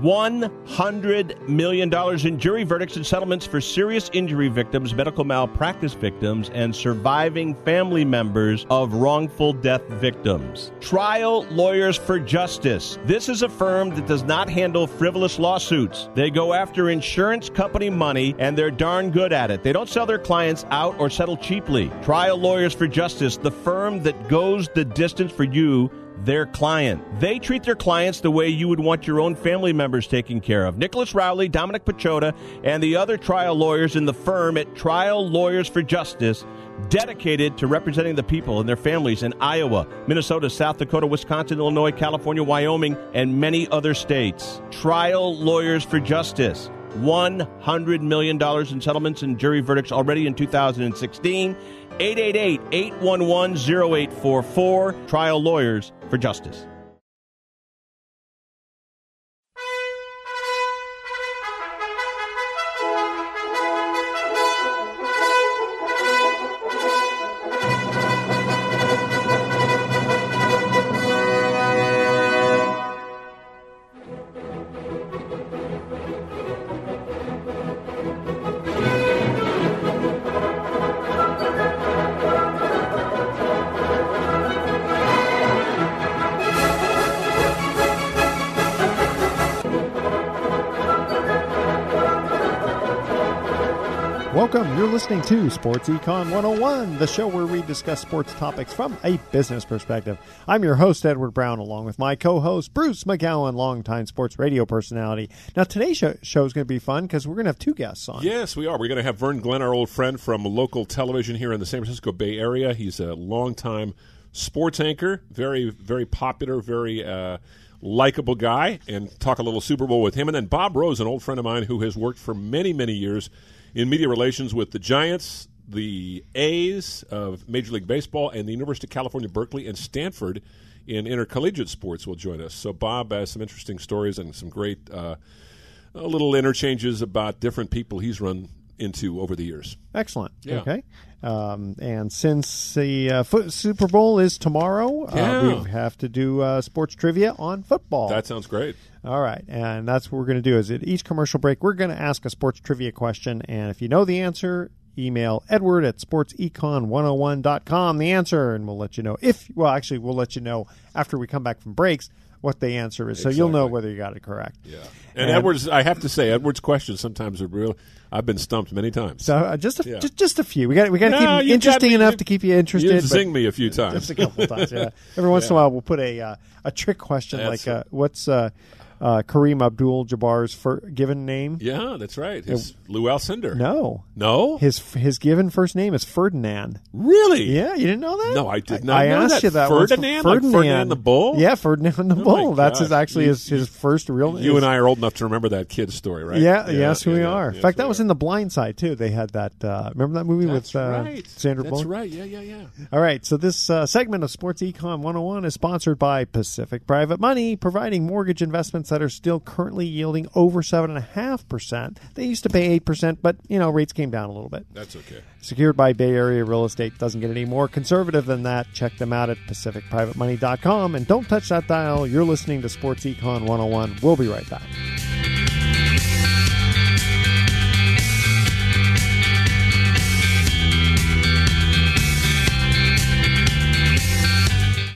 $100 million in jury verdicts and settlements for serious injury victims, medical malpractice victims, and surviving family members of wrongful death victims. Trial Lawyers for Justice. This is a firm that does not handle frivolous lawsuits. They go after insurance company money, and they're darn good at it. They don't sell their clients out or settle cheaply. Trial Lawyers for Justice, the firm that goes the distance for you their client. They treat their clients the way you would want your own family members taken care of. Nicholas Rowley, Dominic Pechota, and the other trial lawyers in the firm at Trial Lawyers for Justice dedicated to representing the people and their families in Iowa, Minnesota, South Dakota, Wisconsin, Illinois, California, Wyoming, and many other states. Trial Lawyers for Justice. $100 million in settlements and jury verdicts already in 2016. 888 811 0844. Trial Lawyers for Justice. Listening to Sports Econ 101, the show where we discuss sports topics from a business perspective. I'm your host, Edward Brown, along with my co host, Bruce McGowan, longtime sports radio personality. Now, today's show, show is going to be fun because we're going to have two guests on. Yes, we are. We're going to have Vern Glenn, our old friend from local television here in the San Francisco Bay Area. He's a longtime sports anchor, very, very popular, very. Uh, likable guy and talk a little Super Bowl with him. And then Bob Rose, an old friend of mine who has worked for many, many years in media relations with the Giants, the A's of Major League Baseball, and the University of California, Berkeley, and Stanford in intercollegiate sports will join us. So Bob has some interesting stories and some great uh, little interchanges about different people he's run into over the years. Excellent. Yeah. Okay. Um, and since the uh, foot Super Bowl is tomorrow, Yeah. uh, we have to do uh, sports trivia on football. That sounds great. All right, and that's what we're going to do. Is at each commercial break, we're going to ask a sports trivia question, and if you know the answer, email Edward at sportsecon101.com the answer, and we'll let you know if. Well, actually, we'll let you know after we come back from breaks what the answer is, so you'll know whether you got it correct. Yeah. And, Edwards, I have to say, Edwards' questions sometimes are real. I've been stumped many times. So uh, just a, Yeah. just just a few. We got we got to No, keep them interesting me. enough You- to keep you interested. you zing me a few times. Just a couple times, yeah. Every once in a while, we'll put a uh, a trick question That's like uh, what's uh, uh, Kareem Abdul-Jabbar's fir- given name? Yeah, that's right. His Lou Alcindor. No, No? his his given first name is Ferdinand. really? Yeah, you didn't know that? No, I did not I know asked that. you that. Ferdinand? Like Ferdinand the Bull? Yeah, Ferdinand the Oh, Bull. That's his, actually his, his first real name. You and I are old enough to remember that kid's story, right? Yeah, yes, we yeah, are. In fact, that was in The Blind Side too. They had that. Uh, remember that movie That's with uh, right. Sandra That's Bullock? right. Yeah, yeah, yeah. All right, so this uh, segment of Sports Econ 101 is sponsored by Pacific Private Money, providing mortgage investments that are still currently yielding over 7.5%. They used to pay 8%, but, you know, rates came down a little bit. That's okay. Secured by Bay Area Real Estate doesn't get any more conservative than that. Check them out at pacificprivatemoney.com. And don't touch that dial. You're listening to Sports Econ 101. We'll be right back.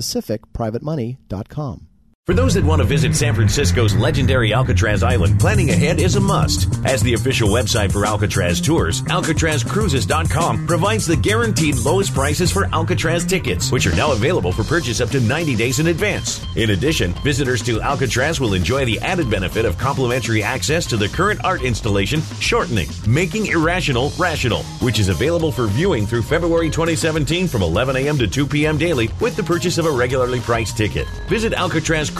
pacificprivatemoney.com. For those that want to visit San Francisco's legendary Alcatraz Island, planning ahead is a must. As the official website for Alcatraz Tours, AlcatrazCruises.com provides the guaranteed lowest prices for Alcatraz tickets, which are now available for purchase up to 90 days in advance. In addition, visitors to Alcatraz will enjoy the added benefit of complimentary access to the current art installation, Shortening, Making Irrational Rational, which is available for viewing through February 2017 from 11 a.m. to 2 p.m. daily with the purchase of a regularly priced ticket. Visit Alcatraz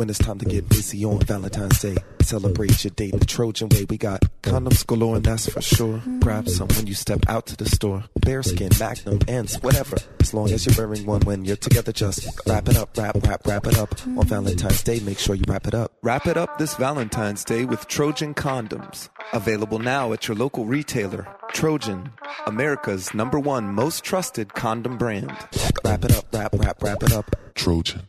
When it's time to get busy on Valentine's Day. Celebrate your date the Trojan way. We got condoms galore, and that's for sure. Grab some when you step out to the store. Bareskin, Magnum, ENZ, whatever. As long as you're wearing one when you're together, just wrap it up, wrap, wrap, wrap it up. On Valentine's Day, make sure you wrap it up. Wrap it up this Valentine's Day with Trojan condoms. Available now at your local retailer. Trojan, America's number one most trusted condom brand. Wrap it up, wrap, wrap, wrap it up. Trojan.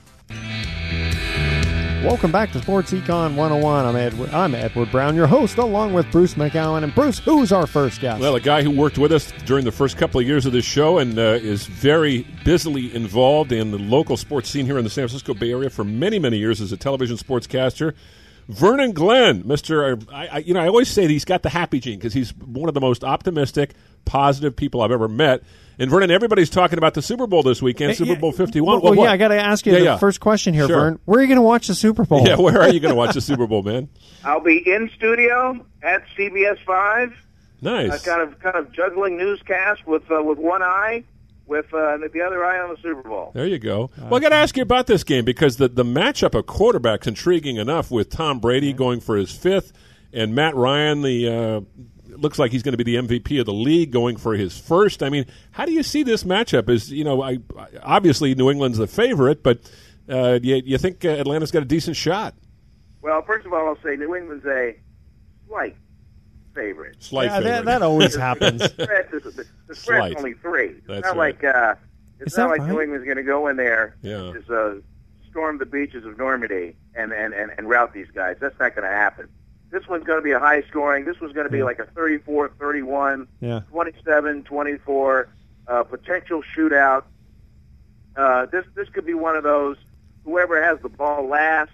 Welcome back to Sports Econ 101. I'm Edward, I'm Edward Brown, your host, along with Bruce McGowan. And Bruce, who's our first guest? Well, a guy who worked with us during the first couple of years of this show and uh, is very busily involved in the local sports scene here in the San Francisco Bay Area for many, many years as a television sportscaster. Vernon Glenn, Mister, I, I, you know, I always say he's got the happy gene because he's one of the most optimistic, positive people I've ever met. And Vernon, everybody's talking about the Super Bowl this weekend, Super Bowl Fifty One. Well, well yeah, I got to ask you Yeah, the yeah. first question here, Sure. Vern. Where are you going to watch the Super Bowl? Yeah, where are you going to watch the Super Bowl, man? I'll be in studio at CBS Five, uh, Nice. kind of kind of juggling newscast with uh, with one eye, with uh, the other eye on the Super Bowl. There you go. Well, I got to ask you about this game because the, the matchup of quarterbacks intriguing enough with Tom Brady going for his fifth and Matt Ryan, the uh, looks like he's going to be the MVP of the league, going for his first. I mean, how do you see this matchup? Is you know, I, I- obviously New England's the favorite, but uh, you, you think uh, Atlanta's got a decent shot? Well, first of all, I'll say New England's a slight favorite. Slight Yeah, favorite. that, that always happens. The spread is, the, the spread's only three. It's That's not right. like uh, it's Is not that like New? England's going to go in there Yeah. just uh, storm the beaches of Normandy and and, and, and rout these guys. That's not going to happen. This one's going to be a high scoring. This one's going to be like a 34-31. Yeah. 27, 24, uh, potential shootout. Uh, this this could be one of those. Whoever has the ball last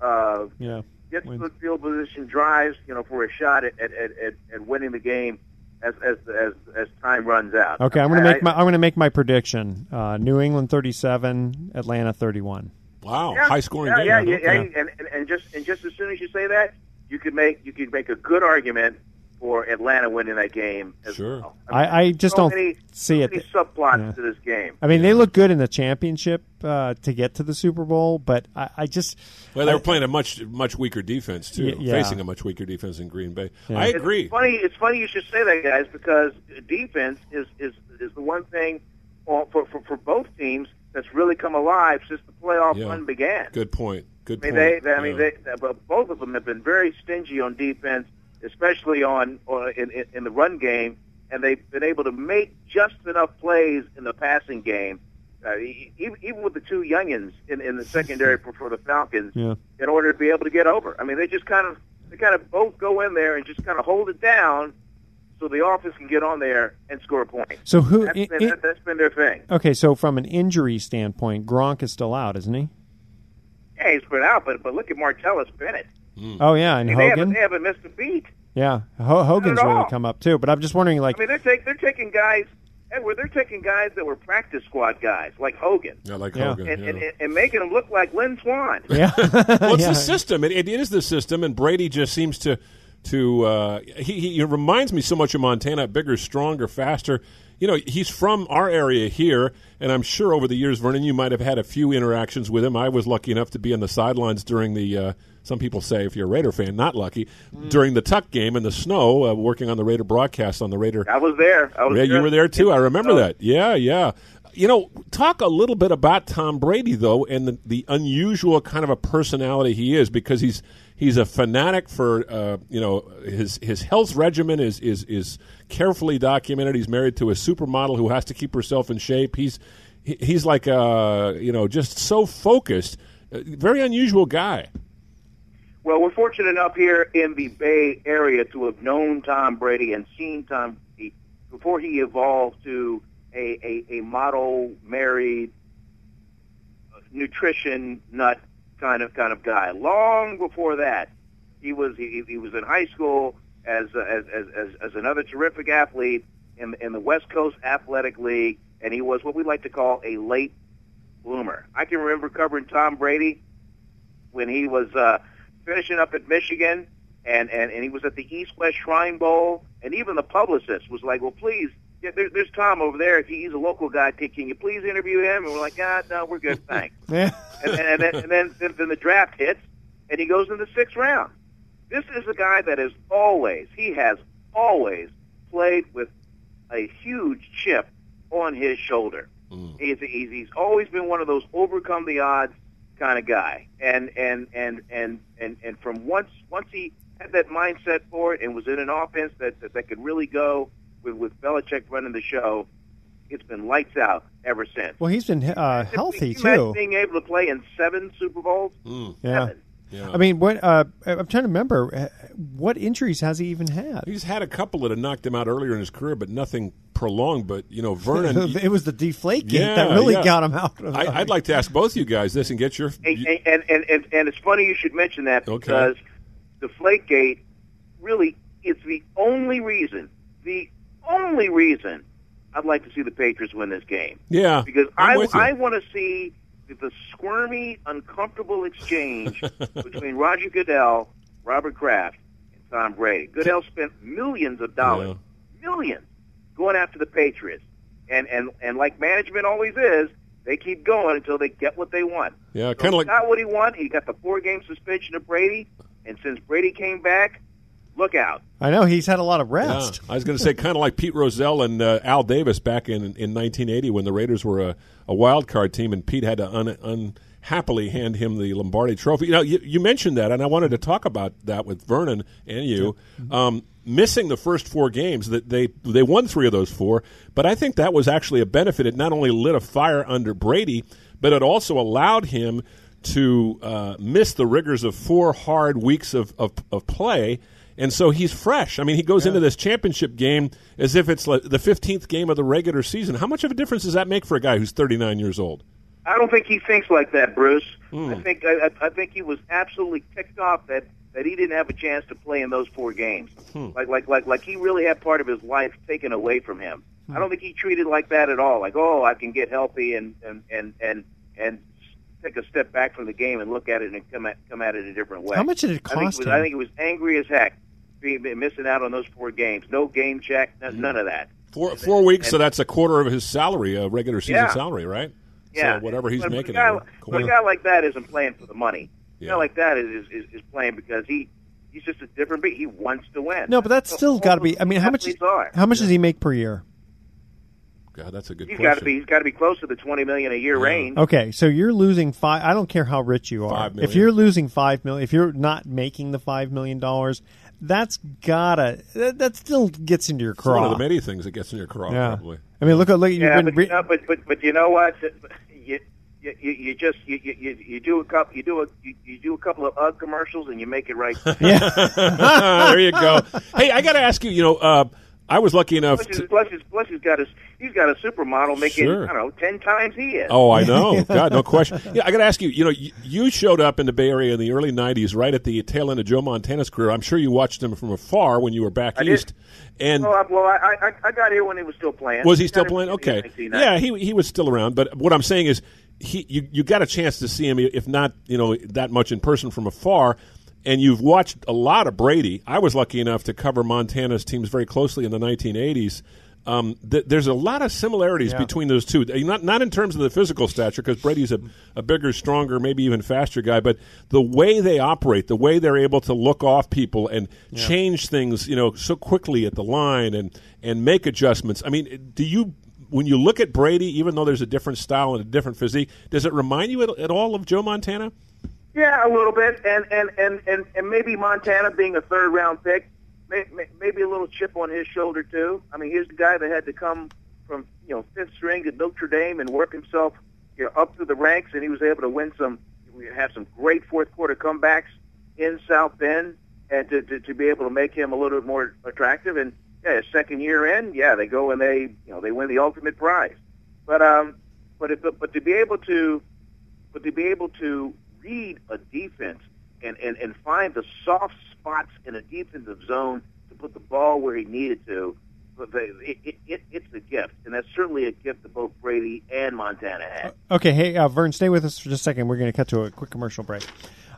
uh, Yeah. gets Wins. good field position, drives, you know, for a shot at at, at, at, at winning the game as as as as time runs out. Okay, I'm going to make my I'm going to make my prediction. Uh, New England 37, Atlanta 31. Wow, yeah, high scoring yeah, game. Yeah, yeah, yeah, And, and and just and just as soon as you say that, you could make you could make a good argument for Atlanta winning that game. As Sure. Well. I, I just so don't many, see so it. Many subplots Yeah. to this game. I mean, they look good in the championship uh, to get to the Super Bowl, but I, I just Well, they were I- playing a much much weaker defense too, yeah. facing a much weaker defense in Green Bay. Yeah. I agree. It's funny. It's funny you should say that, guys, because defense is is is the one thing for for, for, for both teams that's really come alive since the playoff Yeah. run began. Good point. Good I mean, point. they, they, I mean, Yeah. they, but both of them have been very stingy on defense, especially on, on in, in, in the run game, and they've been able to make just enough plays in the passing game, uh, even, even with the two youngins in, in the secondary for, for the Falcons, Yeah. in order to be able to get over. I mean, they just kind of they kind of both go in there and just kind of hold it down, so the offense can get on there and score a point. So who? That's i- been, i- that, that's been their thing. okay, so from an injury standpoint, Gronk is still out, isn't he? Yeah, he's been out, but but look at Martellus Bennett. Oh yeah, and I mean, they haven't, Hogan. they haven't missed a beat. Yeah, Ho- Hogan's Not at really all. come up too. But I'm just wondering, like, I mean, they're, take, they're taking guys Edward, they're taking guys that were practice squad guys like Hogan Yeah, like Yeah. Hogan. and, yeah. and, and making them look like Lynn Swann. Yeah. well, it's Yeah. the system. It, it is the system, and Brady just seems to to uh, he, he reminds me so much of Montana. Bigger, stronger, faster. You know, he's from our area here, and I'm sure over the years, Vernon, you might have had a few interactions with him. I was lucky enough to be on the sidelines during the. Uh, some people say, if you're a Raider fan, not lucky during the Tuck game in the snow, uh, working on the Raider broadcast on the Raider I was there. I was yeah, you were there too. I remember Oh, that. Yeah, yeah. You know, talk a little bit about Tom Brady though, and the, the unusual kind of a personality he is because he's he's a fanatic for uh, you know his his health regimen is is is carefully documented. He's married to a supermodel who has to keep herself in shape. He's he's like uh you know just so focused. Uh, very unusual guy. Well, we're fortunate enough here in the Bay Area to have known Tom Brady and seen Tom Brady before he evolved to a, a, a model married uh, nutrition nut kind of kind of guy. Long before that, he was he, he was in high school as uh, as, as as another terrific athlete in in the West Catholic Athletic League, and he was what we like to call a late bloomer. I can remember covering Tom Brady when he was uh, finishing up at Michigan, and, and, and he was at the East West Shrine Bowl, and even the publicist was like, "Well, please, there, there's Tom over there. If he's a local guy, can can you please interview him?" And we're like, "Ah, no, we're good, thanks." Yeah. and, and, and, then, and then, then, then the draft hits, and he goes in the sixth round. This is a guy that is always, he has always played with a huge chip on his shoulder. He's, he's he's always been one of those overcome the odds kind of guy, and and and and and and from once once he had that mindset for it and was in an offense that that, that could really go with with Belichick running the show, it's been lights out ever since. Well, he's been uh, healthy Can you too. Being able to play in seven Super Bowls. Mm. Yeah. Seven. Yeah. I mean, what? Uh, I'm trying to remember. uh, What injuries has he even had? He's had a couple that have knocked him out earlier in his career, but nothing prolonged. But you know, Vernon. it was the deflate gate Yeah, that really yeah. got him out. Of I, I'd like to ask both you guys this and get your. And, and, and, and, and it's funny you should mention that Okay. because Deflategate really is the only reason, the only reason I'd like to see the Patriots win this game. Yeah, Because I'm I. I want to see the, squirmy, uncomfortable exchange between Roger Goodell, Robert Kraft, and Tom Brady. Goodell spent millions of dollars, millions, going after the Patriots, and and and like management always is, they keep going until they get what they want. Yeah, So kind of like got what he wanted. He got the four game suspension of Brady, and since Brady came back, look out. I know he's had a lot of Yeah, rest. I was going to say kind of like Pete Rozelle and uh, Al Davis back in in 1980 when the Raiders were a, a wild card team and Pete had to un, unhappily hand him the Lombardi Trophy. You know, you, you mentioned that, and I wanted to talk about that with Vernon and you. Um, missing the first four games, that they they won three of those four, but I think that was actually a benefit. It not only lit a fire under Brady, but it also allowed him to uh, miss the rigors of four hard weeks of, of, of play. And so he's fresh. I mean, he goes into this championship game as if it's like the 15th game of the regular season. How much of a difference does that make for a guy who's 39 years old? I don't think he thinks like that, Bruce. Hmm. I think I, I I think he was absolutely ticked off that that he didn't have a chance to play in those four games. Hmm. Like like like like he really had part of his life taken away from him. Hmm. I don't think he treated like that at all. Like oh, I can get healthy and and and and and take a step back from the game and look at it and come at come at it a different way. How much did it I think, cost was, him? I think he was angry as heck, being missing out on those four games. No game check, Hmm. none, none of that. Four four weeks, so that's a quarter of his salary, uh, regular season Yeah. salary, right? Yeah, So whatever he's but, making, But a, guy, but a guy like that isn't playing for the money. A Yeah. guy like that is, is is playing because he he's just a different beat. He wants to win. No, but that's So still got to be. I mean, how much? athletes Are. How much does he make per year? God, that's a good He's question. got to be. He's got to be close to the twenty million a year Yeah. range. Okay, so you're losing five. I don't care how rich you are. Five million. If you're losing five million, if you're not making the five million dollars, that's gotta. That, that still gets into your It's one of the many things that gets in your craw, yeah. probably. I mean, look at look. You've Yeah, been but, re- you know, but but but you know what? You you, you, you just you, you you do a couple you do a you, you do a couple of UGG commercials and you make it right. yeah. there you go. Hey, I got to ask you. You know, uh, I was lucky enough Plus, to. he's, plus, he's, plus he's got a he's got a supermodel making Sure. I don't know ten times he is. Oh, I know. God, no question. Yeah, I got to ask you. You know, you, you showed up in the Bay Area in the early '90s, right at the tail end of Joe Montana's career. I'm sure you watched him from afar when you were back I did. east. And well, I, well, I, I I got here when he was still playing. was he still playing? Okay. Yeah, he he was still around. But what I'm saying is, he you you got a chance to see him, if not you know that much in person from afar. And you've watched a lot of Brady. I was lucky enough to cover Montana's teams very closely in the 1980s. Um, th- there's a lot of similarities Yeah. between those two. Not not in terms of the physical stature, because Brady's a, a bigger, stronger, maybe even faster guy, but the way they operate, the way they're able to look off people and change things, you know, so quickly at the line and and make adjustments. I mean, do you when you look at Brady, even though there's a different style and a different physique, does it remind you at, at all of Joe Montana? Yeah, a little bit, and and and and, and maybe Montana being a third round pick, may, may, maybe a little chip on his shoulder too. I mean, here's the guy that had to come from you know fifth string at Notre Dame and work himself you know up through the ranks, and he was able to win some, have some great fourth quarter comebacks in South Bend, and to to, to be able to make him a little bit more attractive. And yeah, second year in, yeah, they go and they you know they win the ultimate prize. But um, but if, but to be able to, but to be able to read a defense and, and, and find the soft spots in a defensive zone to put the ball where he needed to, but it, it, it, it's a gift, and that's certainly a gift that both Brady and Montana had. Okay, hey, uh, Vern, stay with us for just a second. We're going to cut to a quick commercial break.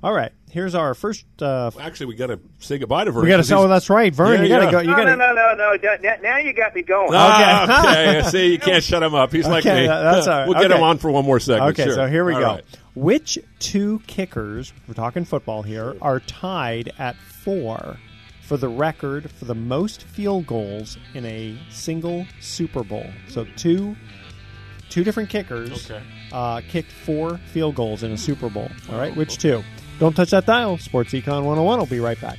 All right, here's our first. Uh, Actually, we got to say goodbye to Vern. we got to say, oh, that's right, Vern. Yeah, you got to yeah. go. You no, got no, to. no, no, no. Now, now you got me going. Ah, okay. See, you can't shut him up. He's like Okay, me. that's all right. We'll get Okay. him on for one more segment. Okay, sure. so here we All go. right. Which two kickers, we're talking football here, are tied at four for the record for the most field goals in a single Super Bowl? So two two different kickers Okay. uh, kicked four field goals in a Super Bowl. All right, which two? Don't touch that dial. Sports Econ 101 will be right back.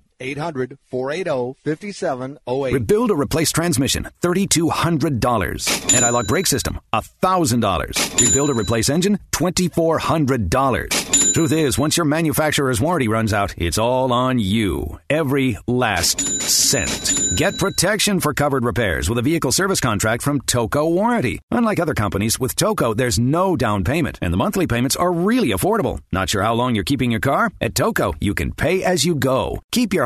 800 480 5708. Rebuild or replace transmission, $3,200. Anti-lock brake system, $1,000. Rebuild or replace engine, $2,400. Truth is, once your manufacturer's warranty runs out, it's all on you. Every last cent. Get protection for covered repairs with a vehicle service contract from Toco Warranty. Unlike other companies, with Toco, there's no down payment, and the monthly payments are really affordable. Not sure how long you're keeping your car? At Toco, you can pay as you go. Keep your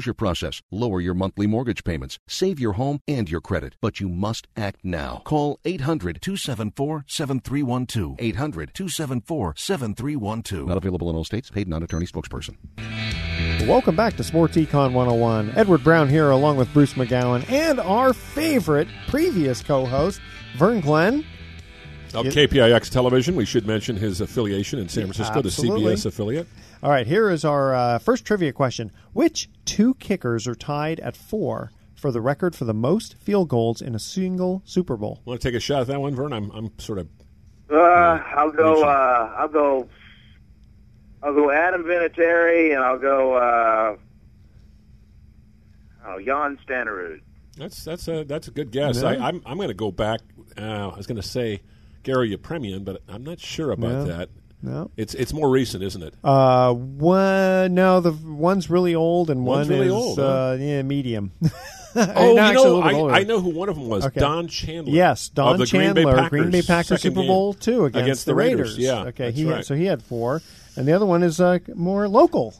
process, lower your monthly mortgage payments, save your home and your credit, but you must act now. Call 800 274 7312. 800 274 7312. Not available in all states. Paid non attorney spokesperson. Welcome back to Sports Econ 101. Edward Brown here, along with Bruce McGowan and our favorite previous co host, Vern Glenn. Of KPIX Television, we should mention his affiliation in San Francisco, Absolutely. the CBS affiliate. All right, here is our uh, first trivia question. Which two kickers are tied at four for the record for the most field goals in a single Super Bowl? Want to take a shot at that one, Vern? I'm, I'm sort of. Uh, I'll go. Uh, I'll go. I'll go Adam Vinatieri, and I'll go. Uh, oh, Jan Stenerud. That's that's a that's a good guess. Yeah. I, I'm I'm going to go back. Uh, I was going to say Garo Yepremian, but I'm not sure about No. that. No. It's it's more recent, isn't it? Uh, one no, the one's really old and One's one really is old, uh, yeah, medium. Oh, No, you know, I. I know who one of them was. Okay. Don Chandler. Yes, Don of the Chandler, Green Bay Packers, Green Bay Packers second Super game Bowl two against, the Raiders. Yeah, Okay, that's he right. so he had four, and the other one is uh, more local.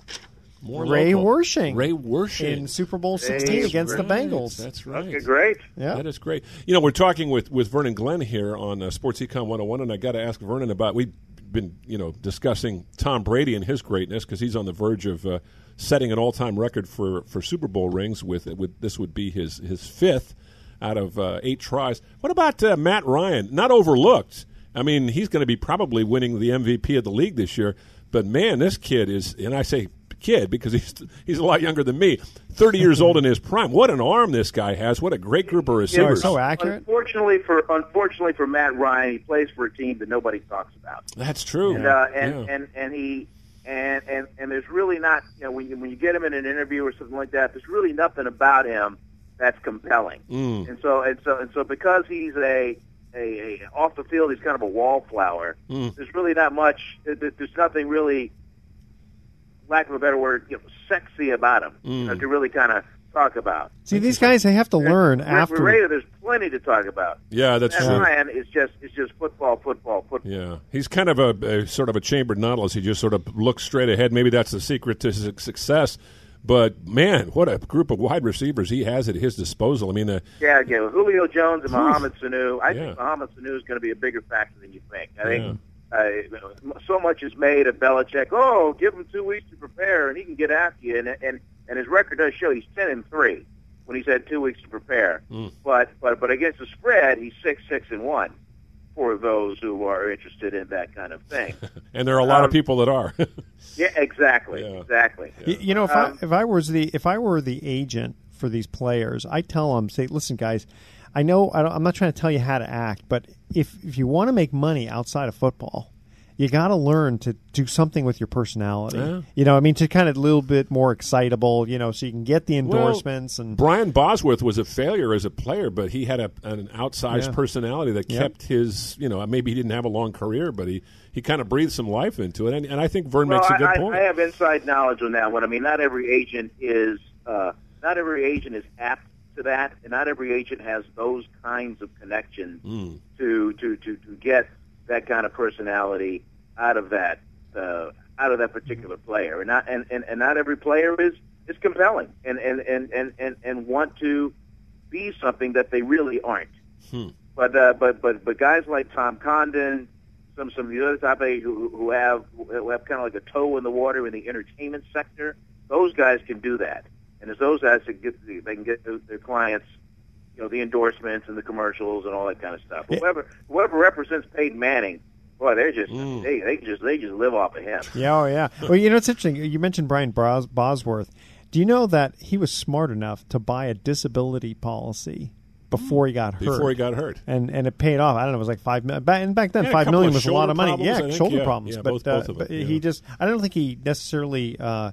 More Ray local. Wersching. Ray Wersching in Super Bowl sixteen Hey, against the right. Bengals. That's right. Okay, great. Yeah. That is great. You know, we're talking with, with Vernon Glenn here on uh, Sports Econ 101, and I got to ask Vernon about. We've been, you know, discussing Tom Brady and his greatness because he's on the verge of uh, setting an all time record for, for Super Bowl rings. With, with this would be his his fifth out of uh, eight tries. What about uh, Matt Ryan? Not overlooked. I mean, he's going to be probably winning the MVP of the league this year. But man, this kid is, and I say kid because he's he's a lot younger than me. Thirty years old in his prime. What an arm this guy has! What a great group of receivers. So accurate. Unfortunately for unfortunately for Matt Ryan, he plays for a team that nobody talks about. That's true. And uh, and, Yeah. and and he and and and there's really not you know when you when you get him in an interview or something like that, there's really nothing about him that's compelling. Mm. And so and so and so because he's a a, a off the field, he's kind of a wallflower. Mm. There's really not much. There's nothing really, lack of a better word, you know, sexy about him you know, Mm. to really kind of talk about. See, these guys they have to learn With after. Raider, there's plenty to talk about. Yeah, that's Matt true. Ryan is just is just football, football, football. Yeah, he's kind of a, a sort of a chambered nautilus. He just sort of looks straight ahead. Maybe that's the secret to his success. But man, what a group of wide receivers he has at his disposal. I mean, uh, Yeah, again, Julio Jones and Mohamed Sanu. I Yeah. think Mohamed Sanu is going to be a bigger factor than you think. I think uh, so much is made of Belichick. Oh, give him two weeks to prepare, and he can get after you. And and and his record does show he's ten and three when he's had two weeks to prepare. Mm. But but but against the spread, he's six six and one. For those who are interested in that kind of thing. and there are a lot of Um, people that are. Yeah, exactly, exactly. Y- You know, if Um, I if I was the if I were the agent for these players, I tell them, say, listen, guys, I know I don't, I'm not trying to tell you how to act, but if if you want to make money outside of football, you got to learn to do something with your personality. Yeah. You know, I mean, to kind of a little bit more excitable. You know, so you can get the Well, endorsements and Brian Bosworth was a failure as a player, but he had a, an outsized Yeah. personality that Yep. kept his. You know, maybe he didn't have a long career, but he, he kind of breathed some life into it. And, and I think Vern well, makes a good I, point. I have inside knowledge on that one. I mean, not every agent is uh, not every agent is apt to that, and not every agent has those kinds of connections Mm. to to to to get that kind of personality out of that uh, out of that particular player, and not and, and, and not every player is is compelling and and, and, and, and and want to be something that they really aren't. Hmm. But uh, but but but guys like Tom Condon, some some of the other top eight who, who have who have kind of like a toe in the water in the entertainment sector, those guys can do that, and it's those guys that get they can get their, their clients, you know, the endorsements and the commercials and all that kind of stuff. Whoever whoever represents Peyton Manning, boy, they're just they they just they just live off of him. Yeah, oh yeah. Well, you know it's interesting. You mentioned Brian Bros- Bosworth. Do you know that he was smart enough to buy a disability policy before he got hurt? Before he got hurt. and and it paid off. I don't know. It was like five million. Back, and back then, Yeah, a five couple million of was a lot of money. problems, yeah, think. shoulder Yeah, problems. yeah, but both- uh, both of but them, yeah. he just. I don't think he necessarily. Uh,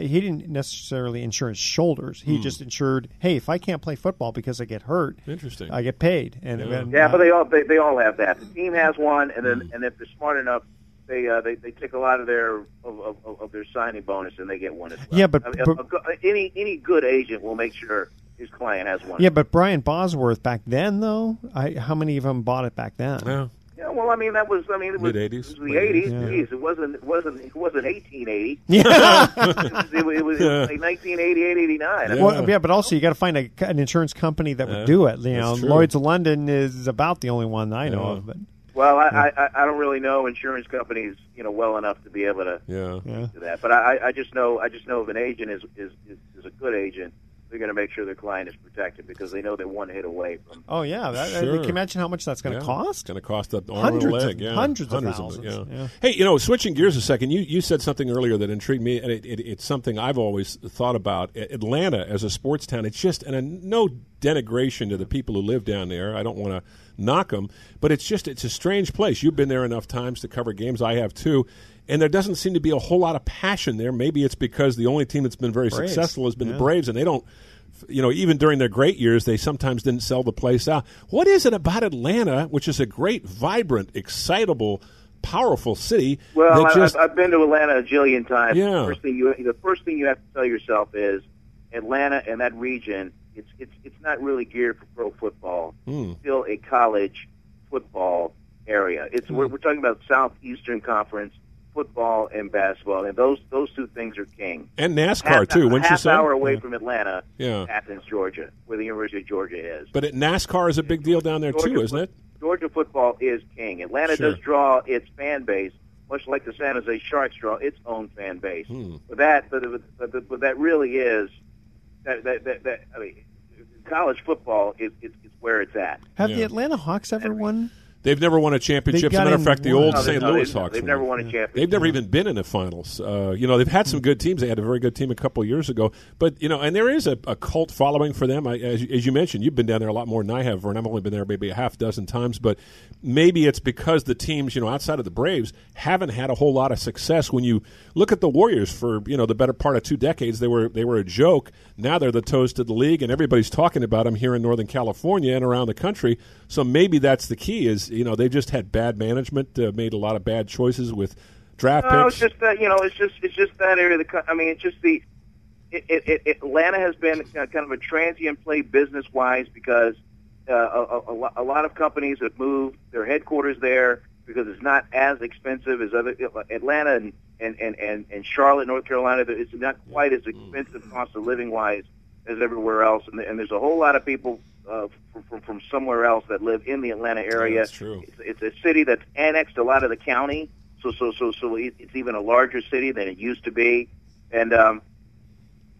he didn't necessarily insure his shoulders. He Hmm. just insured, hey, if I can't play football because I get hurt, Interesting. I get paid. And, Yeah. and, Yeah, uh, but they all they, they all have that. The team has one, and Hmm. then and if they're smart enough, they uh, they they take a lot of their of, of, of- of their signing bonus, and they get one as well. Yeah, but- I mean, but- a go- any any good agent will make sure his client has one. yeah, but Brian Bosworth back then, though, I, how many of them bought it back then? Yeah. Yeah, well, I mean that was I mean it was, Mid-eighties? it was the eighties. Yeah. Jeez, it wasn't it wasn't it wasn't eighteen eighty. Yeah. it was, it was, it was like 1988, 89. Well, yeah, but also you got to find a, an insurance company that would do it. You know, true. Lloyd's of London is about the only one I know Yeah. of. But Well, I, I I- I don't really know insurance companies, you know, well enough to be able to Yeah. yeah, do that. But I, I just know I just know if an agent is is, is, is a good agent, they're going to make sure their client is protected because they know they're one hit away from. oh yeah, that, Sure. can you imagine how much that's going to Yeah. cost? Going to cost an arm Hundreds and a of- yeah. hundreds of them, thousands, yeah. yeah. Hey, you know, switching gears a second, you, you said something earlier that intrigued me, and it, it, it's something I've always thought about. Atlanta as a sports town, it's just, and a, no denigration to the people who live down there. I don't want to knock them, but it's just, it's a strange place. You've been there enough times to cover games. I have too. And there doesn't seem to be a whole lot of passion there. Maybe it's because the only team that's been very Braves. successful has been Yeah. the Braves, and they don't you know, even during their great years, they sometimes didn't sell the place out. What is it about Atlanta, which is a great, vibrant, excitable, powerful city? Well, that I, just, I've, I've been to Atlanta a jillion times. Yeah. The first thing you the first thing you have to tell yourself is Atlanta and that region. It's it's it's not really geared for pro football. Hmm. It's still a college football area. It's Hmm. we're, we're talking about Southeastern Conference football and basketball, and those those two things are king. and NASCAR half, too. A Wouldn't you half say? hour away Yeah. from Atlanta, Yeah. Athens, Georgia, where the University of Georgia is. But it, NASCAR is a big deal down there too, isn't it? Georgia football is king. Atlanta Sure. does draw its fan base, much like the San Jose Sharks draw its own fan base. Hmm. But that, but, but, but, but that really is that that that, that I mean, college football is, is, is where it's at. Have Yeah. the Atlanta Hawks ever won? They've never won a championship. As a matter of fact, the old No, St. no, Louis they've, Hawks. They've won. never won a championship. They've never even been in the finals. Uh, you know, they've had some good teams. They had a very good team a couple of years ago. But, you know, and there is a, a cult following for them. I, as, you- as you mentioned, you've been down there a lot more than I have, Vern. I've only been there maybe a half dozen times. But maybe it's because the teams, you know, outside of the Braves haven't had a whole lot of success. When you look at the Warriors for, you know, the better part of two decades, they were, they were a joke. Now they're the toast of the league, and everybody's talking about them here in Northern California and around the country. So maybe that's the key is, you know, they've just had bad management, uh, made a lot of bad choices with draft No, picks. it's just that you know, it's just it's just that area. Of the I mean, it's just the it, it, it, Atlanta has been kind of a transient play business wise because uh, a, a, a lot of companies have moved their headquarters there because it's not as expensive as other Atlanta and and and and, and Charlotte, North Carolina. It's not quite as expensive cost of living wise as everywhere else, and, and there's a whole lot of people uh, from, from from somewhere else that live in the Atlanta area. that's true. It's, it's a city that's annexed a lot of the county, so so so so it's even a larger city than it used to be, and um,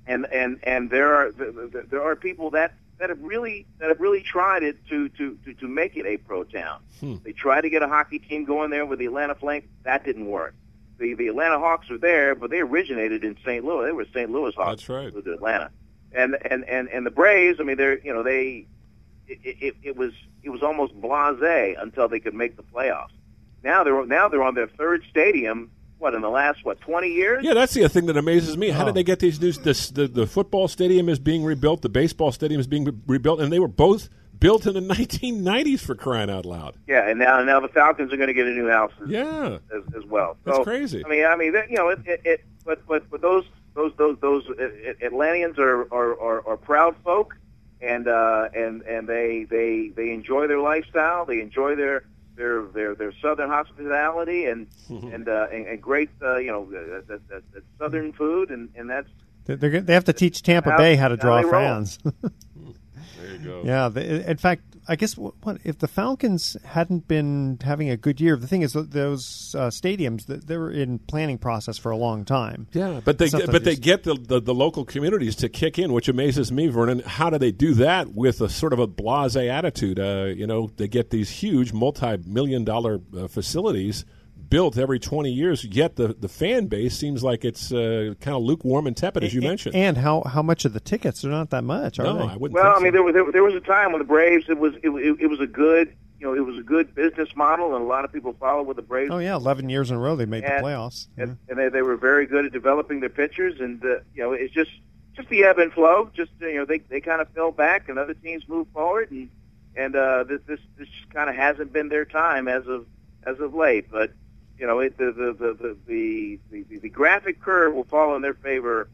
and and and there are th- th- there are people that that have really that have really tried it to to to, to make it a pro town. Hmm. They tried to get a hockey team going there with the Atlanta Flames. That didn't work. The the Atlanta Hawks are there, but they originated in St. Louis. They were St. Louis Hawks. That's right. With Atlanta, and and and and the Braves. I mean, they're you know they it, it, it was it was almost blasé until they could make the playoffs. Now they're now they're on their third stadium. What in the last what twenty years? Yeah, that's the thing that amazes me. How Oh. did they get these new? This, the the football stadium is being rebuilt. The baseball stadium is being re- rebuilt, and they were both built in the 1990s for crying out loud. Yeah, and now now the Falcons are going to get a new house as, Yeah, as, as well. That's crazy. I mean, I mean, that, you know, it, it, it but but but those those those those uh, Atlanteans are are, are, are proud folk, and uh, and and they they they enjoy their lifestyle. They enjoy their their their, their southern hospitality and and, uh, and and great uh, you know uh, that, that, that southern food, and and that's They're, they have to teach Tampa How- Bay how to draw roll. fans. there you go. yeah, the, in fact, I guess what, what if the Falcons hadn't been having a good year? The thing is, that those uh, stadiums that they were in planning process for a long time. Yeah, but they It's not that but they get the, the the local communities to kick in, which amazes me, Vernon. How do they do that with a sort of a blasé attitude? Uh, you know, they get these huge multi-million dollar uh, facilities built every 20 years, yet the, the fan base seems like it's uh, kind of lukewarm and tepid, as you A- mentioned. And how how much of the tickets? They're not that much, are no, they? I wouldn't. Well, think I mean, so. there was there, there was a time when the Braves it was it, it, it was a good you know, it was a good business model, and a lot of people followed with the Braves. Oh yeah, eleven years in a row they made And- the playoffs. and, and they, they were very good at developing their pitchers, and uh, you know, it's just just the ebb and flow. Just you know, they they kind of fell back, and other teams moved forward, and and uh, this this this kind of hasn't been their time as of as of late. But you know, it, the, the, the, the, the the the graphic curve will fall in their favor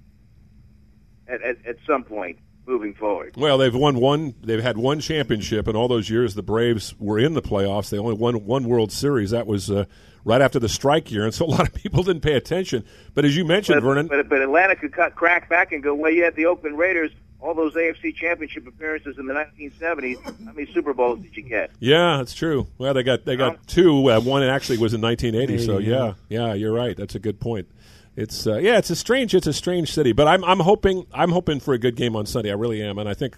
at at, at some point moving forward. Well, they've won one. They've had one championship in all those years. The Braves were in the playoffs. They only won one World Series. That was uh, right after the strike year, and so a lot of people didn't pay attention. But as you mentioned, But, Vernon, but, but Atlanta could cut crack back and go, well, you had the Oakland Raiders, all those AFC Championship appearances in the 1970s. How many Super Bowls did you get? yeah, that's true. Well, they got they got two. Uh, one actually was in 1980. So yeah, yeah, you're right. That's a good point. It's uh, yeah, it's a strange it's a strange city, but I'm I'm hoping I'm hoping for a good game on Sunday. I really am, and I think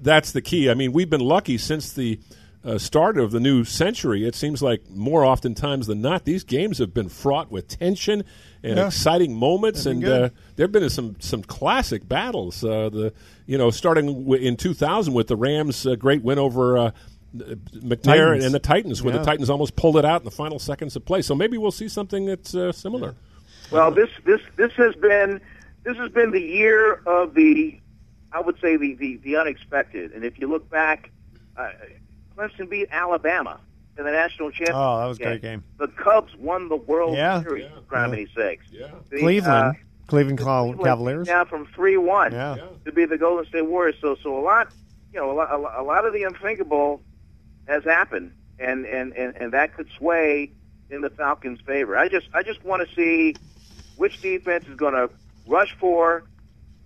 that's the key. I mean, we've been lucky since the uh, start of the new century. It seems like more oftentimes than not, these games have been fraught with tension and Yeah. exciting moments, and been good. uh, there have been some some classic battles. Uh, the you know starting w- in 2000 with the Rams' uh, great win over. Uh, McNair Titans. and the Titans, where Yeah. the Titans almost pulled it out in the final seconds of play. So maybe we'll see something that's uh, similar. Well, this this this has been this has been the year of the, I would say the the, the unexpected. And if you look back, Clemson beat Alabama in the national championship. Oh, that was a great game. The Cubs won the World Yeah. Series, for criminy sakes. Yeah. The, Cleveland, uh, Cleveland Cal- Cleveland Cavaliers. came down from three one Yeah. to be the Golden State Warriors. So so a lot, you know, a lot, a lot- a lot of the unthinkable has happened, and and and, and that could sway in the Falcons' favor. I just I just want to see which defense is going to rush four,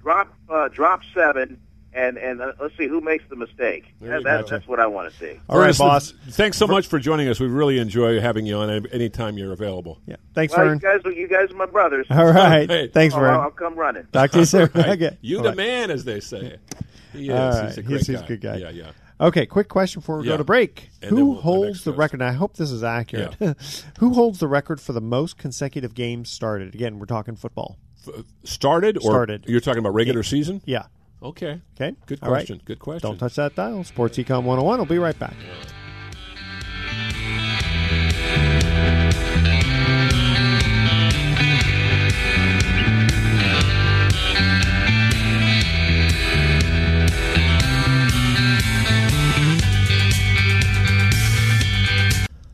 drop uh, drop seven. And and uh, let's see who makes the mistake. There That, that, that's what I want to see. All right, boss. Thanks so much for joining us. We really enjoy having you on anytime you're available. Yeah. Thanks, Well, you Vern. guys, you guys are my brothers. All right. Hey. Thanks, Oh, Vern. I'll, I'll come running. Talk to you soon. Right. Okay. You All the right. man, as they say. He is. All He's right. a great He's, he's guy. a good guy. Yeah, yeah. Okay, quick question before we Yeah. go to break. And Who we'll- holds next the record? And I hope this is accurate. Who holds the record for the most consecutive games started? Again, we're talking football. F- started or Started. You're talking about regular season? Yeah. Okay. Okay. Good All right. question. Good question. Don't touch that dial. Sports Econ 101. We'll be right back.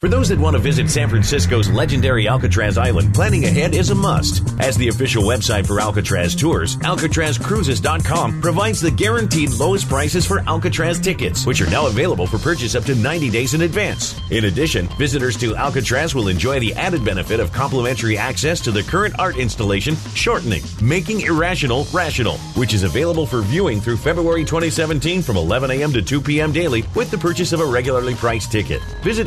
For those that want to visit San Francisco's legendary Alcatraz Island, planning ahead is a must. As the official website for Alcatraz Tours, AlcatrazCruises.com provides the guaranteed lowest prices for Alcatraz tickets, which are now available for purchase up to 90 days in advance. In addition, visitors to Alcatraz will enjoy the added benefit of complimentary access to the current art installation, Shortening, Making Irrational Rational, which is available for viewing through February 2017 from 11 a.m. to 2 p.m. daily with the purchase of a regularly priced ticket. Visit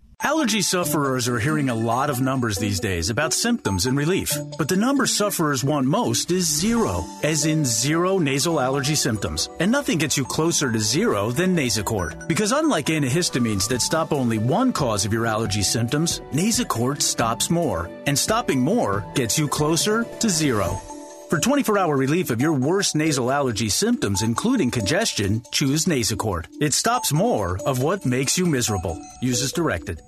Allergy sufferers are hearing a lot of numbers these days about symptoms and relief, but the number sufferers want most is zero, as in zero nasal allergy symptoms. And nothing gets you closer to zero than Nasacort. Because unlike antihistamines that stop only one cause of your allergy symptoms, Nasacort stops more. And stopping more gets you closer to zero. For 24 hour relief of your worst nasal allergy symptoms, including congestion, choose Nasacort. It stops more of what makes you miserable. Use as directed.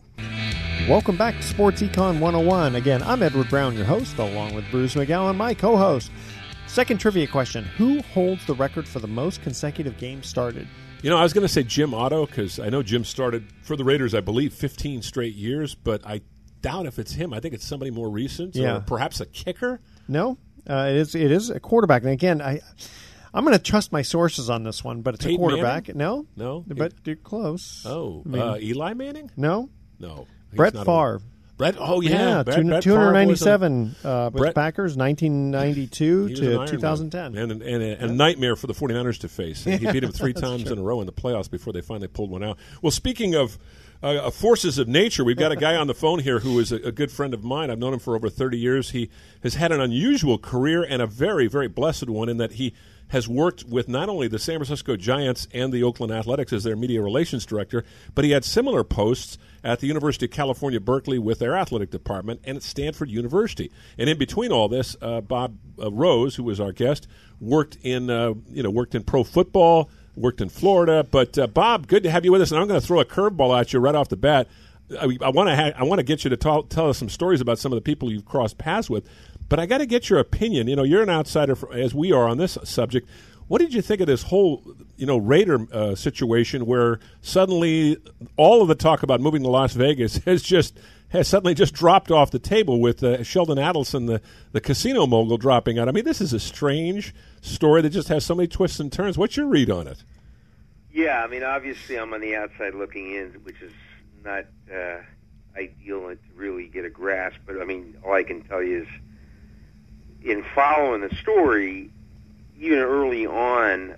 Welcome back to Sports Econ 101. Again, I'm Edward Brown, your host, along with Bruce McGowan, my co host. Second trivia question Who holds the record for the most consecutive games started? You know, I was going to say Jim Otto because I know Jim started for the Raiders, I believe, 15 straight years, but I doubt if it's him. I think it's somebody more recent, Yeah. or perhaps a kicker. No, uh, it is. It is a quarterback. And again, I, I'm going to trust my sources on this one, but it's Peyton a quarterback. Manning? No, No? but you're close. Oh, I mean- uh, Eli Manning? no, No, Brett Favre. Brett. Oh yeah, yeah, Brett, two, Brett Favre was a- 297 uh, with Brett- Packers, 1992 He was an to 2010. Man. And, and a, a nightmare for the 49ers to face. He beat them three times in a row in the playoffs before they finally pulled one out. Well, speaking of uh, forces of nature, we've got a guy on the phone here who is a, a good friend of mine. I've known him for over 30 years. He has had an unusual career and a very, very blessed one in that he has worked with not only the San Francisco Giants and the Oakland Athletics as their media relations director, but he had similar posts at the University of California, Berkeley, with their athletic department, and at Stanford University. And in between all this, uh, Bob uh, Rose, who was our guest, worked in uh, you know worked in pro football, worked in Florida. But uh, Bob, good to have you with us. And I'm going to throw a curveball at you right off the bat. I, want to I want to get you to tell, tell us some stories about some of the people you've crossed paths with. But I got to get your opinion. You know, you're an outsider for, as we are on this subject. What did you think of this whole, you know, Raider uh, situation where suddenly all of the talk about moving to Las Vegas has just has suddenly just dropped off the table with uh, Sheldon Adelson, the the casino mogul, dropping out? I mean, this is a strange story that just has so many twists and turns. What's your read on it? Yeah, I mean, obviously, I'm on the outside looking in, which is not uh, ideal to really get a grasp. But I mean, all I can tell you is, in following the story, even early on,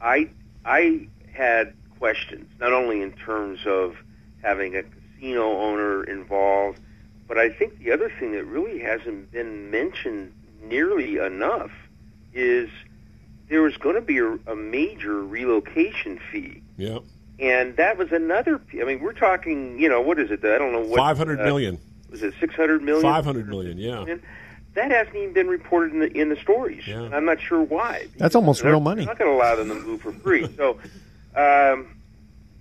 I I had questions, not only in terms of having a casino owner involved, but I think the other thing that really hasn't been mentioned nearly enough is there was going to be a, a major relocation fee. Yeah, And that was another. I mean, we're talking. You know, what is it? I don't know what. five hundred uh, million. Was it six hundred million? Five hundred million. Yeah. That hasn't even been reported in the in the stories, and I'm not sure why. That's almost real money. They're not going to allow them to move for free. so, um,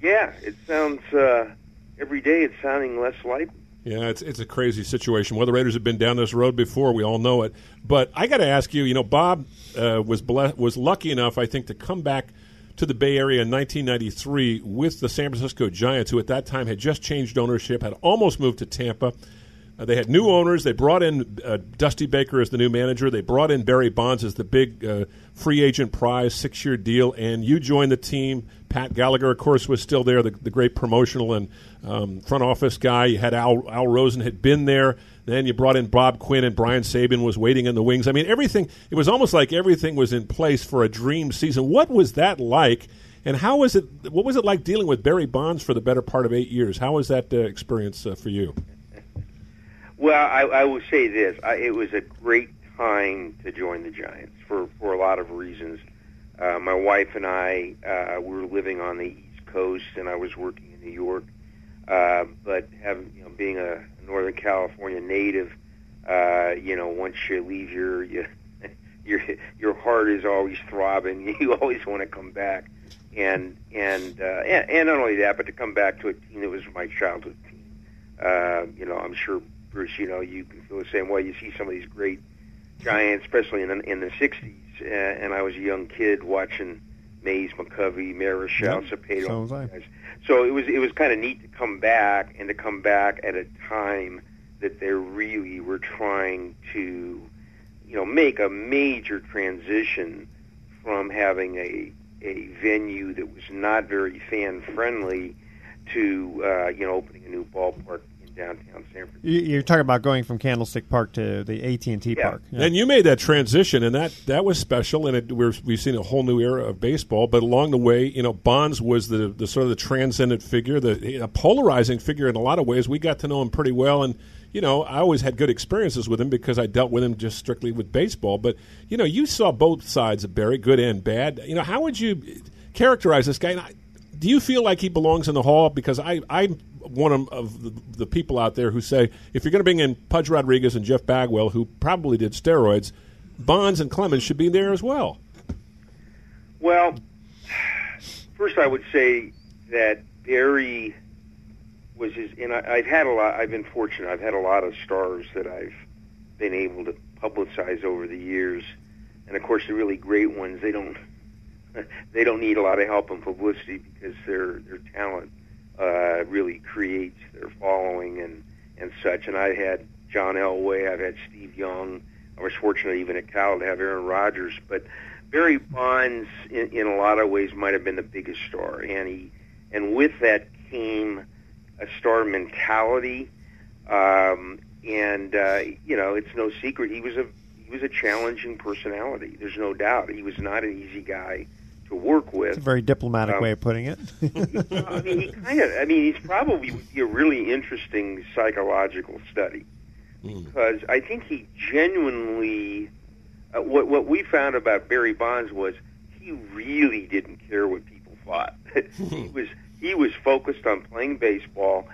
yeah, it sounds uh, every day. It's sounding less likely. Yeah, it's it's a crazy situation. Well, the Raiders have been down this road before. We all know it. But I got to ask you. You know, Bob uh, was ble- was lucky enough, I think, to come back to the Bay Area in 1993 with the San Francisco Giants, who at that time had just changed ownership, had almost moved to Tampa. Uh, they had new owners. They brought in uh, Dusty Baker as the new manager. They brought in Barry Bonds as the big uh, free agent prize, six year deal. And you joined the team. Pat Gallagher, of course, was still there, the, the great promotional and um, front office guy. You had Al, Al Rosen had been there. Then you brought in Bob Quinn and Brian Sabean was waiting in the wings. I mean, everything. It was almost like everything was in place for a dream season. What was that like? And how was it? What was it like dealing with Barry Bonds for the better part of eight years? How was that uh, experience uh, for you? Well, I, I will say this: I, it was a great time to join the Giants for for a lot of reasons. Uh, my wife and I uh, were living on the East Coast, and I was working in New York. Uh, but having you know, being a Northern California native, uh, you know, once you leave your you, your your heart is always throbbing. You always want to come back, and and uh, and, and not only that, but to come back to a team that was my childhood team. Uh, you know, I'm sure Bruce, you know, you can feel the same way. You see some of these great giants, especially in the, in the '60s, uh, and I was a young kid watching Mays, McCovey, Marichal, Yep, Cepeda. so was I. guys. So it was it was kind of neat to come back and to come back at a time that they really were trying to, you know, make a major transition from having a a venue that was not very fan friendly to uh, you know opening a new ballpark downtown San Francisco. You- You're talking about going from Candlestick Park to the AT and T Park. Yeah. And you made that transition, and that, that was special. And it, we're, we've seen a whole new era of baseball. But along the way, you know, Bonds was the, the sort of the transcendent figure, the a polarizing figure in a lot of ways. We got to know him pretty well, and you know, I always had good experiences with him because I dealt with him just strictly with baseball. But you know, you saw both sides of Barry, good and bad. You know, how would you characterize this guy? Do you feel like he belongs in the hall? Because I, I'm one of, of the, the people out there who say if you're going to bring in Pudge Rodriguez and Jeff Bagwell, who probably did steroids, Bonds and Clemens should be there as well. Well, first I would say that Barry was his, and I, I've had a lot. I've been fortunate. I've had a lot of stars that I've been able to publicize over the years, and of course the really great ones they don't they don't need a lot of help and publicity because their their talent uh, really creates their following and and such. And I had John Elway, I've had Steve Young. I was fortunate even at Cal to have Aaron Rodgers, but Barry Bonds, in, in a lot of ways, might have been the biggest star, and he and with that came a star mentality. Um, and uh, you know, it's no secret he was a he was a challenging personality. There's no doubt he was not an easy guy to work with. It's a very diplomatic Um, way of putting it. I mean, he kind of. I mean, he's probably would be a really interesting psychological study because I think he genuinely. Uh, what what we found about Barry Bonds was he really didn't care what people thought. he was he was focused on playing baseball,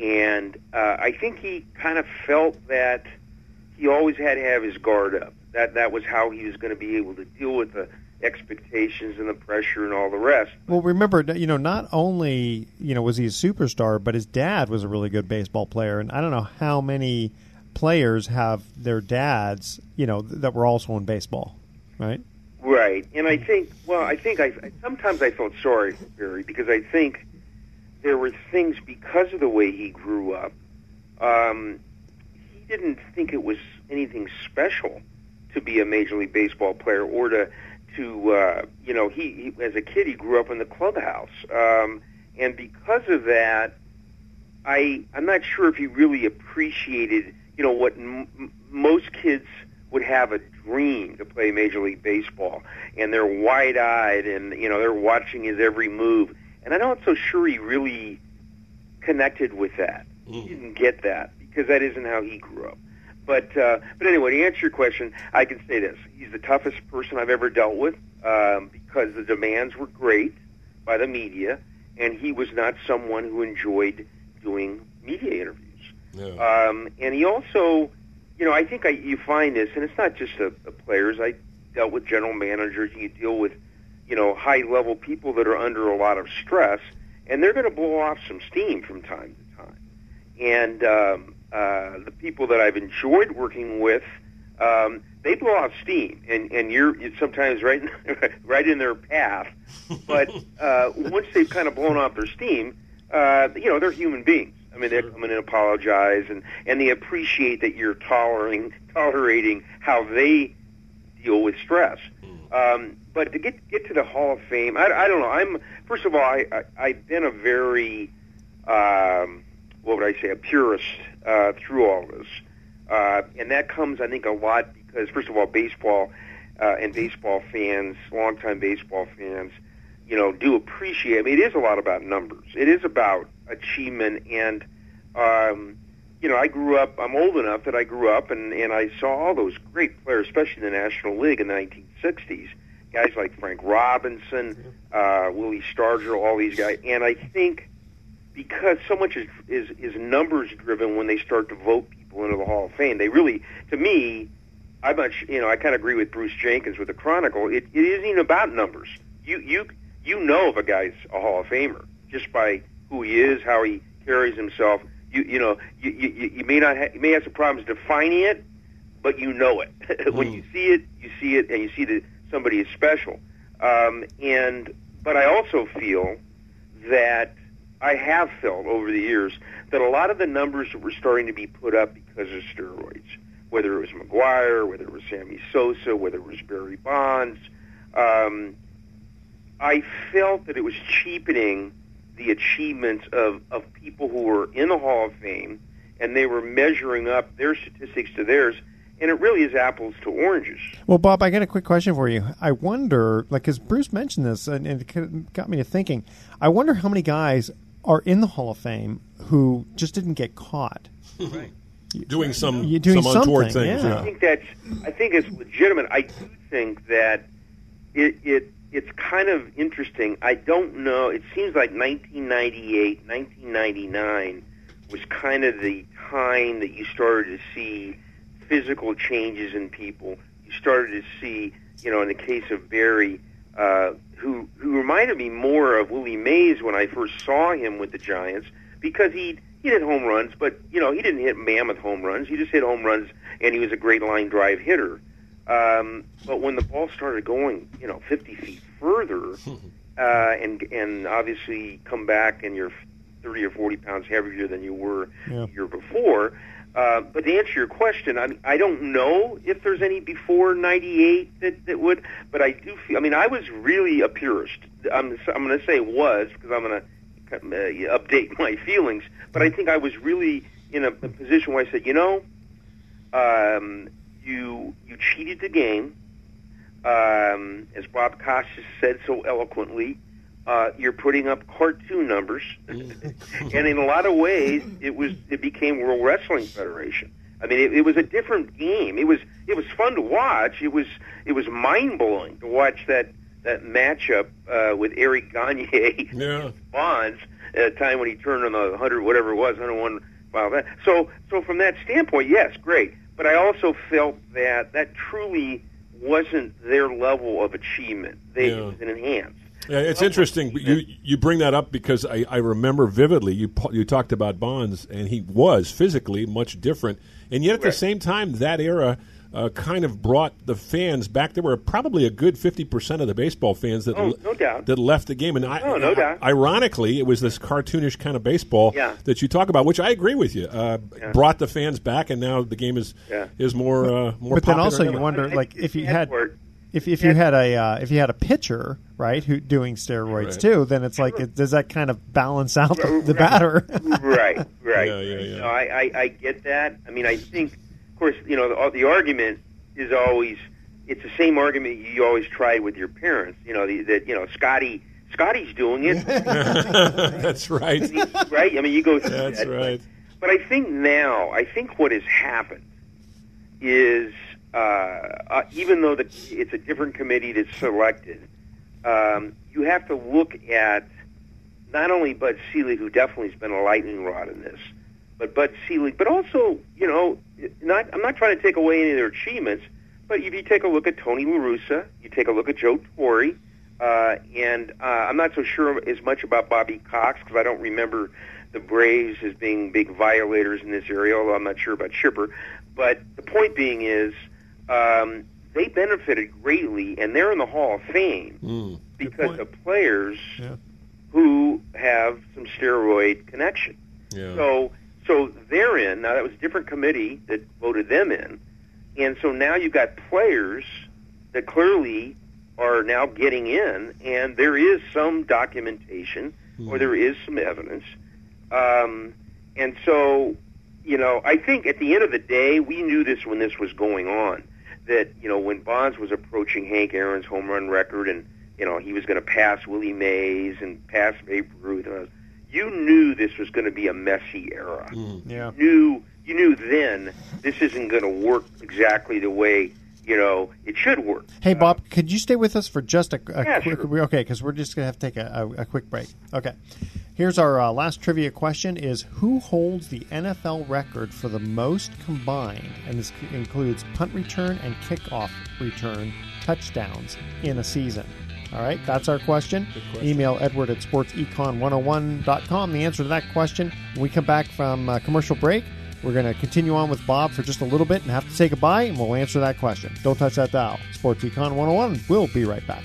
and uh, I think he kind of felt that he always had to have his guard up. That that was how he was going to be able to deal with the expectations and the pressure and all the rest. Well, remember, you know, not only you know was he a superstar, but his dad was a really good baseball player, and I don't know how many players have their dads, you know, that were also in baseball, right? Right, and I think, well, I think I I- sometimes I felt sorry for Barry because I think there were things because of the way he grew up. Um, he didn't think it was anything special to be a major league baseball player or to to uh, you know he, he as a kid he grew up in the clubhouse, um, and because of that, I I'm not sure if he really appreciated you know what m- most kids would have a dream to play major league baseball. And they're wide eyed and you know they're watching his every move. And I'm not so sure he really connected with that. He didn't get that because that isn't how he grew up but uh, but anyway to answer your question I can say this he's the toughest person I've ever dealt with um, because the demands were great by the media and he was not someone who enjoyed doing media interviews um, and he also, you know, I think I, you find this, and it's not just the, the players. I dealt with general managers. You deal with, you know, high level people that are under a lot of stress, and they're going to blow off some steam from time to time. And um, uh, the people that I've enjoyed working with, um, they blow off steam, and and you're, you're sometimes right in, right in their path. But uh, once they've kind of blown off their steam, uh, you know, they're human beings. I mean, they come in and apologize, and and they appreciate that you're tolerating tolerating how they deal with stress. Um, but to get get to the Hall of Fame, I, I don't know. I'm first of all, I, I I've been a very um, what would I say, a purist uh, through all this, uh, and that comes, I think, a lot because first of all, baseball uh, and baseball fans, longtime baseball fans, you know, do appreciate. I mean, it is a lot about numbers. It is about achievement, and um, you know, I grew up. I'm old enough that I grew up, and and I saw all those great players, especially in the National League in the 1960s. Guys like Frank Robinson, uh, Willie Stargell, all these guys, and I think because so much is, is is numbers driven when they start to vote people into the Hall of Fame. They really, to me, I much you know I kind of agree with Bruce Jenkins with the Chronicle. It, it isn't even about numbers. You you you know if a guy's a Hall of Famer just by who he is, how he carries himself. You you know you you, you may not ha- you may have some problems defining it, but you know it when you see it. You see it, and you see that somebody is special. Um, and but I also feel that I have felt over the years that a lot of the numbers that were starting to be put up because of steroids, whether it was McGwire, whether it was Sammy Sosa, whether it was Barry Bonds, um, I felt that it was cheapening the achievements of, of people who were in the Hall of Fame, and they were measuring up their statistics to theirs, and it really is apples to oranges. Well, Bob, I got a quick question for you. I wonder, like, because Bruce mentioned this, and, and it got me to thinking. I wonder how many guys are in the Hall of Fame who just didn't get caught. Right. Doing some You're doing some untoward something, things. yeah. I think that's. I think it's legitimate. I do think that it it it's kind of interesting. I don't know. It seems like 1998, 1999 was kind of the time that you started to see physical changes in people. You started to see, you know, in the case of Barry, uh, who who reminded me more of Willie Mays when I first saw him with the Giants because he he hit home runs, but you know he didn't hit mammoth home runs. He just hit home runs, and he was a great line drive hitter. Um, but when the ball started going, you know, 50 feet further, uh, and and obviously come back and you're 30 or 40 pounds heavier than you were Yeah. the year before. Uh, but to answer your question, I mean, I don't know if there's any before '98 that, that would, but I do feel. I mean, I was really a purist. I'm I'm going to say was because I'm going to uh, update my feelings. But I think I was really in a, a position where I said, you know, um, you you cheated the game, um, as Bob Costas said so eloquently. Uh, you're putting up cartoon numbers, and in a lot of ways, it was it became World Wrestling Federation. I mean, it, it was a different game. It was it was fun to watch. It was it was mind blowing to watch that that matchup uh, with Eric Gagne Yeah. Bonds at a time when he turned on the hundred whatever it was, hundred one. That so so from that standpoint, yes, great. But I also felt that that truly wasn't their level of achievement. They Yeah. it was an enhanced. Yeah, it's interesting. You you bring that up because I, I remember vividly you you talked about Bonds and he was physically much different, and yet at the same time that era uh, kind of brought the fans back. There were probably a good fifty percent of the baseball fans that Oh, no doubt. that left the game, and I, Oh, no doubt. ironically, it was this cartoonish kind of baseball Yeah. that you talk about, which I agree with you. Uh, Brought the fans back, and now the game is Yeah. is more uh, more. but then also you wonder, like, if you had Edward, if if you had a uh, if you had a pitcher right who doing steroids Right. too, then it's like it, does that kind of balance out the, the batter? right, right. Yeah, yeah, yeah. No, I, I, I get that. I mean, I think, of course, you know, the, the argument is always it's the same argument you always tried with your parents. You know, the, that you know, Scotty, Scotty's doing it, That's right. right? I mean, you go. through That's that. right. But I think now, I think what has happened is, uh, uh, even though the, it's a different committee that's selected, um, you have to look at not only Bud Selig, who definitely has been a lightning rod in this, but Bud Selig, but also, you know, not I'm not trying to take away any of their achievements, but if you take a look at Tony La Russa, you take a look at Joe Torre, uh, and uh, I'm not so sure as much about Bobby Cox because I don't remember the Braves as being big violators in this area, although I'm not sure about Chipper. But the point being is, um, they benefited greatly, and they're in the Hall of Fame Mm. because of players Yeah. who have some steroid connection. Yeah. So, so they're in. Now that was a different committee that voted them in, and so now you've got players that clearly are now getting in, and there is some documentation or there is some evidence. Um, and so, you know, I think at the end of the day, we knew this when this was going on. That you know, when Bonds was approaching Hank Aaron's home run record, and you know he was going to pass Willie Mays and pass Babe Ruth, and, uh, you knew this was going to be a messy era. yeah. You knew you knew then this isn't going to work exactly the way you know it should work. Hey Bob, could you stay with us for just a, a Yeah, quick? sure. Okay, because we're just gonna have to take a, a, a quick break. Okay, here's our uh, last trivia question: Is who holds the NFL record for the most combined, and this includes punt return and kickoff return touchdowns in a season? All right, that's our question. Email Edward at sportsecon101.com. The answer to that question. When we come back from uh, commercial break, we're going to continue on with Bob for just a little bit and have to say goodbye, and we'll answer that question. Don't touch that dial. Sports Econ 101. We'll be right back.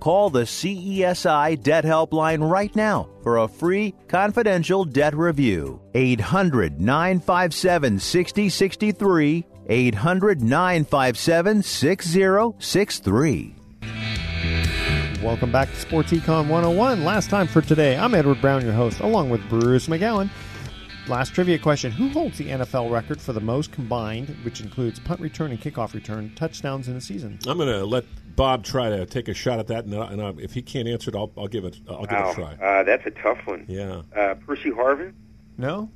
Call the CESI Debt Helpline right now for a free confidential debt review. 800 957 6063. 800 957 6063. Welcome back to Sports Econ 101. Last time for today, I'm Edward Brown, your host, along with Bruce McGowan. Last trivia question Who holds the NFL record for the most combined, which includes punt return and kickoff return, touchdowns in a season? I'm going to let Bob try to take a shot at that, and, uh, and uh, if he can't answer it, I'll, I'll give it. I'll give Wow, it a try. Uh, that's a tough one. Yeah. Uh, Percy Harvin? No.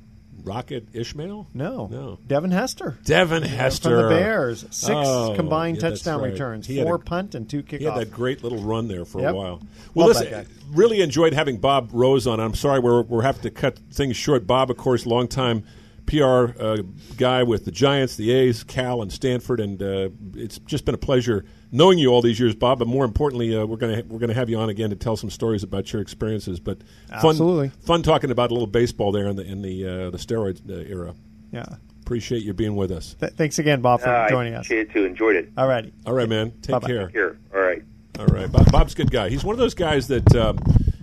Rocket Ismail? No. No. Devin Hester. Devin Hester. From the Bears. Six Oh, combined yeah, touchdown right. returns, He four a- punt and two kickoffs. He had that great little run there for Yep. a while. Well, Love listen, really enjoyed having Bob Rose on. I'm sorry we're we're having to cut things short. Bob, of course, longtime PR uh, guy with the Giants, the A's, Cal, and Stanford, and uh, it's just been a pleasure knowing you all these years, Bob. But more importantly, uh, we're gonna we're gonna have you on again to tell some stories about your experiences. But fun, Absolutely. fun talking about a little baseball there in the in the uh, the steroid uh, era. Yeah. Appreciate you being with us. Th- thanks again, Bob, for Uh, joining I us. appreciate it too. Enjoyed it. All righty. All right, man. Take Bye-bye. care. Take care. All right. All right, Bob, Bob's a good guy. He's one of those guys that um,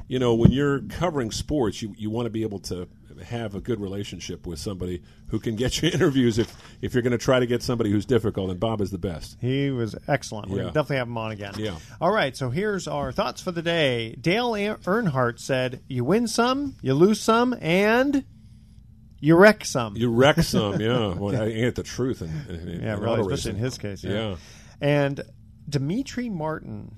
you know when you're covering sports, you you want to be able to have a good relationship with somebody who can get you interviews if if you're going to try to get somebody who's difficult. And Bob is the best. He was excellent. We'll definitely have him on again. Yeah. All right, so here's our thoughts for the day. Dale Earnhardt said, You win some, you lose some, and you wreck some. You wreck some, yeah. Well, I ain't the truth. In, in, yeah, in really, especially in his case. Yeah. yeah. And Demetri Martin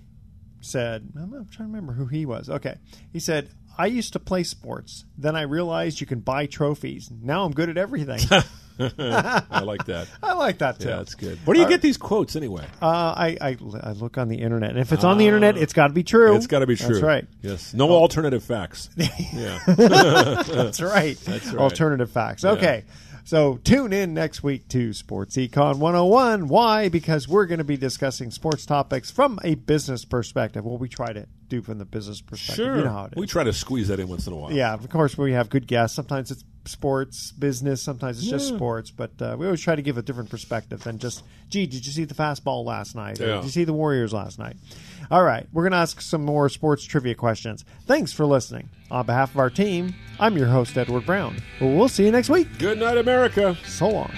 said, I'm trying to remember who he was. Okay. He said, I used to play sports. Then I realized you can buy trophies. Now I'm good at everything. I like that. I like that too. Yeah, that's good. Where do you All get right. these quotes anyway? Uh, I, I, I look on the internet. And if it's on the internet, it's got to be true. It's got to be true. That's right. Yes. No alternative facts. Yeah. That's right. That's right. Alternative facts. Okay. So tune in next week to Sports Econ 101. Why? Because we're going to be discussing sports topics from a business perspective. Well, we try to do from the business perspective. Sure. You know how it is. We try to squeeze that in once in a while. Yeah, of course we have good guests. Sometimes it's sports, business. Sometimes it's just sports. But uh, we always try to give a different perspective than just, gee, did you see the fastball last night? Or, Yeah. Did you see the Warriors last night? All right, we're going to ask some more sports trivia questions. Thanks for listening. On behalf of our team, I'm your host, Edward Brown. We'll see you next week. Good night, America. So long.